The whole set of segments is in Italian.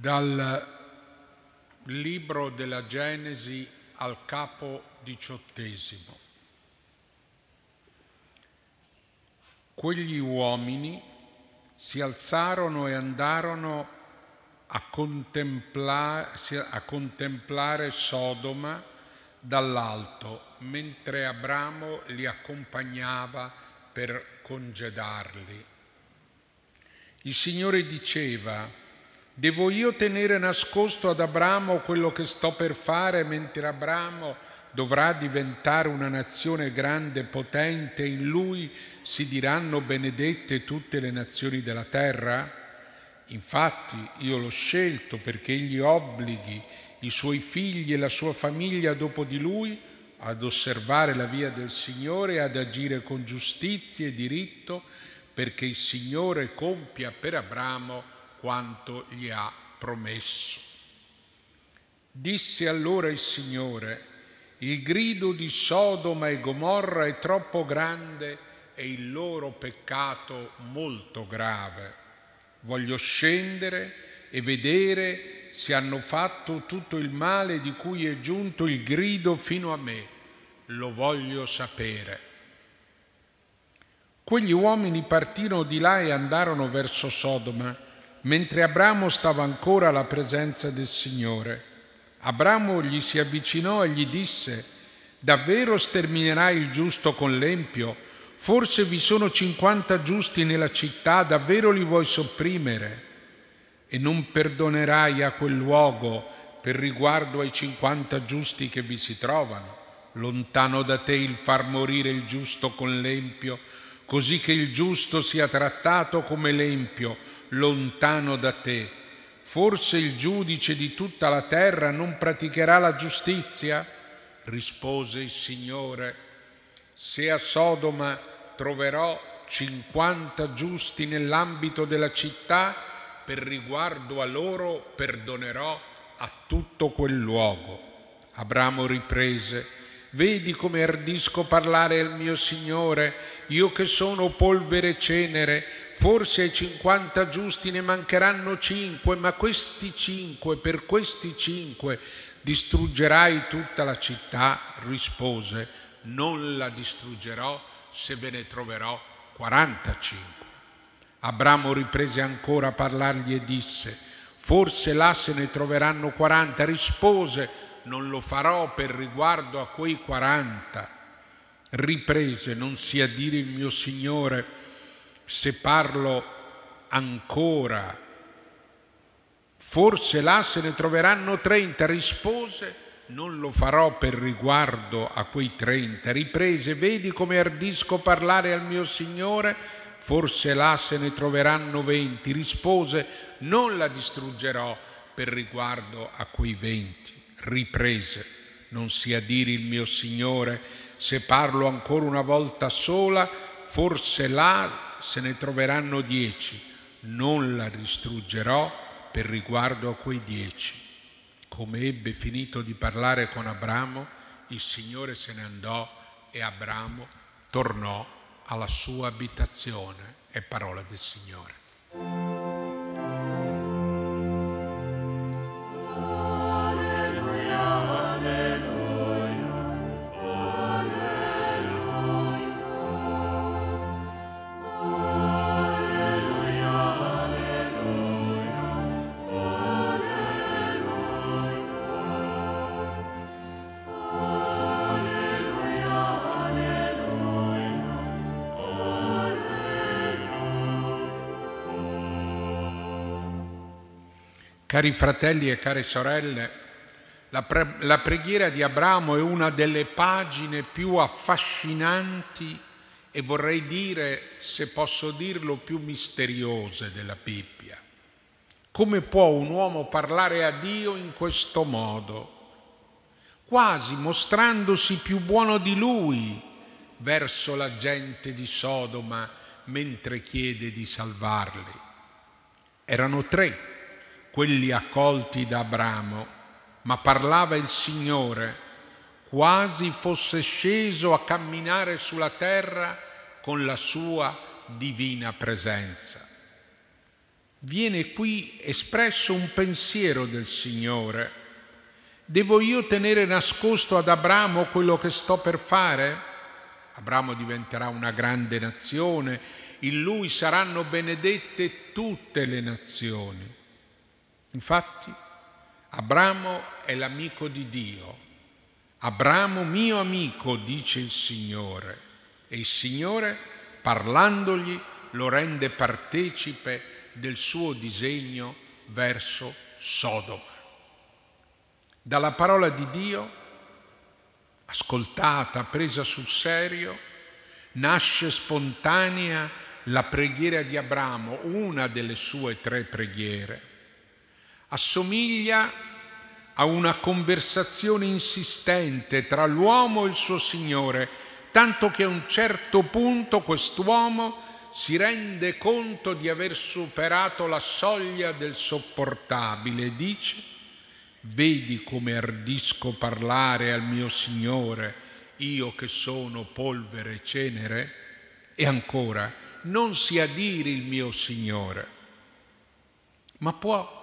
Dal libro della Genesi al capo diciottesimo. Quegli uomini si alzarono e andarono a contemplare, a contemplare Sodoma dall'alto, mentre Abramo li accompagnava per congedarli. Il Signore diceva, Devo io tenere nascosto ad Abramo quello che sto per fare mentre Abramo dovrà diventare una nazione grande e potente in lui si diranno benedette tutte le nazioni della terra? Infatti io l'ho scelto perché egli obblighi i suoi figli e la sua famiglia dopo di lui ad osservare la via del Signore e ad agire con giustizia e diritto perché il Signore compia per Abramo quanto gli ha promesso. Disse allora il Signore, il grido di Sodoma e Gomorra è troppo grande e il loro peccato molto grave. Voglio scendere e vedere se hanno fatto tutto il male di cui è giunto il grido fino a me. Lo voglio sapere. Quegli uomini partirono di là e andarono verso Sodoma mentre Abramo stava ancora alla presenza del Signore. Abramo gli si avvicinò e gli disse, davvero sterminerai il giusto con l'empio? Forse vi sono cinquanta giusti nella città, davvero li vuoi sopprimere? E non perdonerai a quel luogo per riguardo ai cinquanta giusti che vi si trovano? Lontano da te il far morire il giusto con l'empio, così che il giusto sia trattato come l'empio, lontano da te. Forse il giudice di tutta la terra non praticherà la giustizia? Rispose il Signore, se a Sodoma troverò cinquanta giusti nell'ambito della città, per riguardo a loro perdonerò a tutto quel luogo. Abramo riprese, vedi come ardisco parlare al mio Signore, io che sono polvere e cenere, Forse ai 50 giusti ne mancheranno cinque, ma questi cinque, per questi cinque distruggerai tutta la città? Rispose, non la distruggerò se ve ne troverò 45. Abramo riprese ancora a parlargli e disse, forse là se ne troveranno 40. Rispose, non lo farò per riguardo a quei 40. Riprese, non sia dire il mio Signore, se parlo ancora, forse là se ne troveranno trenta. Rispose, non lo farò per riguardo a quei trenta. Riprese, vedi come ardisco parlare al mio Signore, forse là se ne troveranno venti. Rispose, non la distruggerò per riguardo a quei venti. Riprese, non sia dire il mio Signore, se parlo ancora una volta sola, forse là se ne troveranno dieci, non la distruggerò per riguardo a quei dieci. Come ebbe finito di parlare con Abramo, il Signore se ne andò e Abramo tornò alla sua abitazione. È parola del Signore. Cari fratelli e care sorelle, la, pre- la, preghiera di Abramo è una delle pagine più affascinanti e vorrei dire, se posso dirlo, più misteriose della Bibbia. Come può un uomo parlare a Dio in questo modo, quasi mostrandosi più buono di lui verso la gente di Sodoma mentre chiede di salvarli? Erano tre quelli accolti da Abramo, ma parlava il Signore, quasi fosse sceso a camminare sulla terra con la sua divina presenza. viene qui espresso un pensiero del Signore. Devo io tenere nascosto ad Abramo quello che sto per fare? Abramo diventerà una grande nazione, in lui saranno benedette tutte le nazioni. Infatti, Abramo è l'amico di Dio. Abramo mio amico, dice il Signore, e il Signore, parlandogli, lo rende partecipe del suo disegno verso Sodoma. Dalla parola di Dio, ascoltata, presa sul serio, nasce spontanea la preghiera di Abramo, una delle sue tre preghiere. Assomiglia a una conversazione insistente tra l'uomo e il suo Signore, tanto che a un certo punto quest'uomo si rende conto di aver superato la soglia del sopportabile e dice, vedi come ardisco parlare al mio Signore, io che sono polvere e cenere? E ancora, non si adiri il mio Signore. Ma può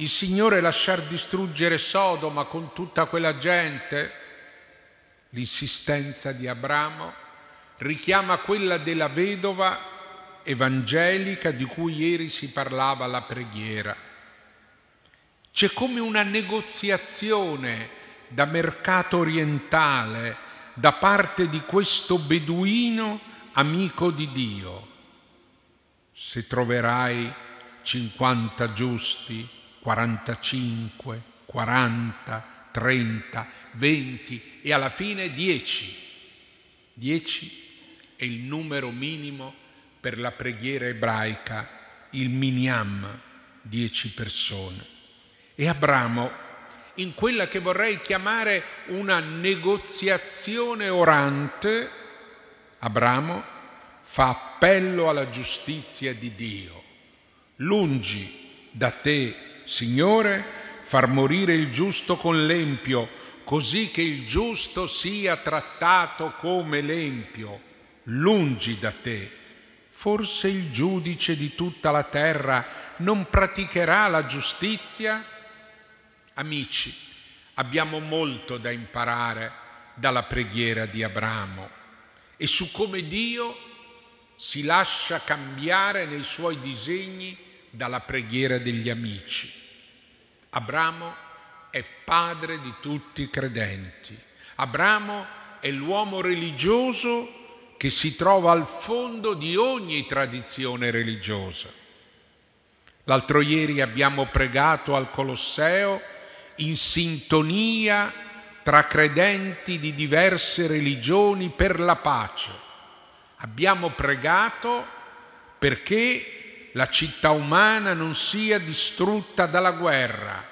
il Signore lasciar distruggere Sodoma con tutta quella gente? L'insistenza di Abramo richiama quella della vedova evangelica di cui ieri si parlava alla preghiera. C'è come una negoziazione da mercato orientale da parte di questo beduino amico di Dio. Se troverai 50 giusti, 45, 40, 30, 20 e alla fine 10. 10 è il numero minimo per la preghiera ebraica, il miniam, 10 persone. E Abramo in quella che vorrei chiamare una negoziazione orante, Abramo fa appello alla giustizia di Dio. Lungi da te, Signore, far morire il giusto con l'empio, così che il giusto sia trattato come l'empio. Lungi da te. Forse il giudice di tutta la terra non praticherà la giustizia? Amici, abbiamo molto da imparare dalla preghiera di Abramo e su come Dio si lascia cambiare nei suoi disegni dalla preghiera degli amici. Abramo è padre di tutti i credenti. Abramo è l'uomo religioso che si trova al fondo di ogni tradizione religiosa. L'altro ieri abbiamo pregato al Colosseo in sintonia tra credenti di diverse religioni per la pace. Abbiamo pregato perché la città umana non sia distrutta dalla guerra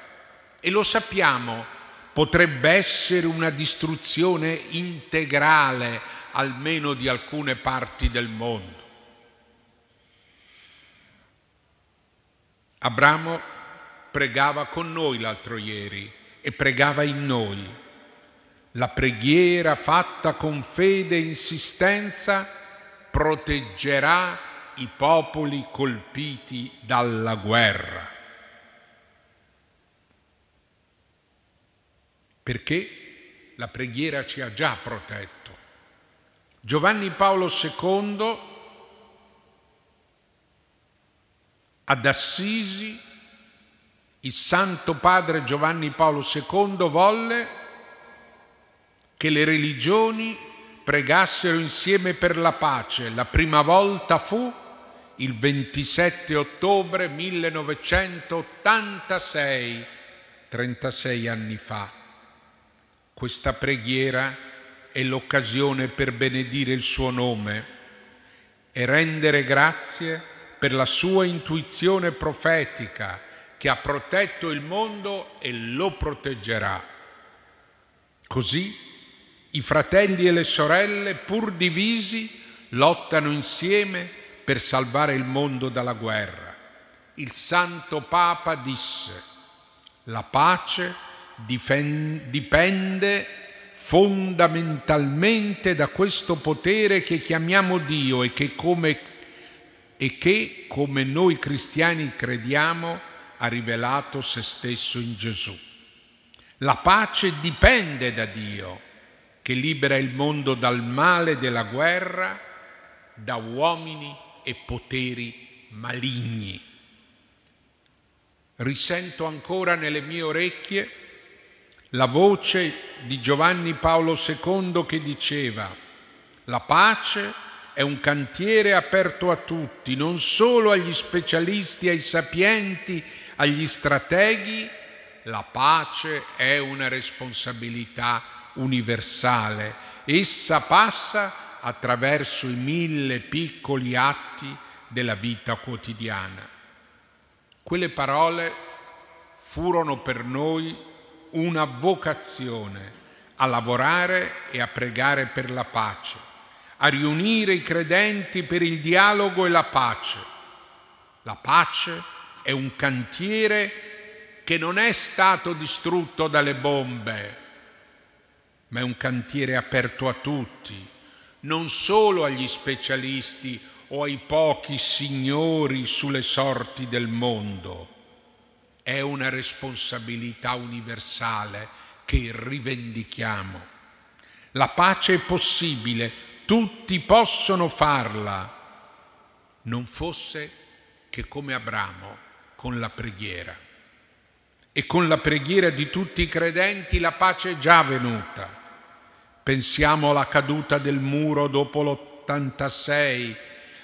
e lo sappiamo, potrebbe essere una distruzione integrale almeno di alcune parti del mondo. Abramo pregava con noi l'altro ieri e pregava in noi. La preghiera fatta con fede e insistenza proteggerà i popoli colpiti dalla guerra. Perché la preghiera ci ha già protetto. Giovanni Paolo II ad Assisi il Santo Padre Giovanni Paolo II volle che le religioni pregassero insieme per la pace. La prima volta fu il 27 ottobre 1986, 36 anni fa. Questa preghiera è l'occasione per benedire il suo nome e rendere grazie per la sua intuizione profetica che ha protetto il mondo e lo proteggerà. Così i fratelli e le sorelle, pur divisi, lottano insieme per salvare il mondo dalla guerra. Il Santo Papa disse, la pace dipende fondamentalmente da questo potere che chiamiamo Dio e che come e che, come noi cristiani crediamo, ha rivelato se stesso in Gesù. La pace dipende da Dio, che libera il mondo dal male della guerra, da uomini e poteri maligni. Risento ancora nelle mie orecchie la voce di Giovanni Paolo II che diceva la pace è un cantiere aperto a tutti, non solo agli specialisti, ai sapienti, agli strateghi. La pace è una responsabilità universale. Essa passa attraverso i mille piccoli atti della vita quotidiana. Quelle parole furono per noi una vocazione a lavorare e a pregare per la pace a riunire i credenti per il dialogo e la pace. La pace è un cantiere che non è stato distrutto dalle bombe, ma è un cantiere aperto a tutti, non solo agli specialisti o ai pochi signori sulle sorti del mondo. È una responsabilità universale che rivendichiamo. La pace è possibile tutti possono farla, non fosse che come Abramo con la preghiera. E con la preghiera di tutti i credenti la pace è già venuta. Pensiamo alla caduta del muro dopo l'86,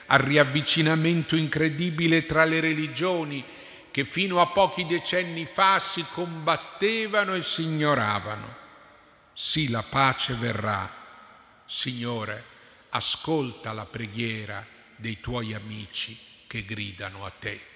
al riavvicinamento incredibile tra le religioni che fino a pochi decenni fa si combattevano e si ignoravano. Sì, la pace verrà. Signore, ascolta la preghiera dei tuoi amici che gridano a te.